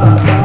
Bye.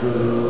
Guru.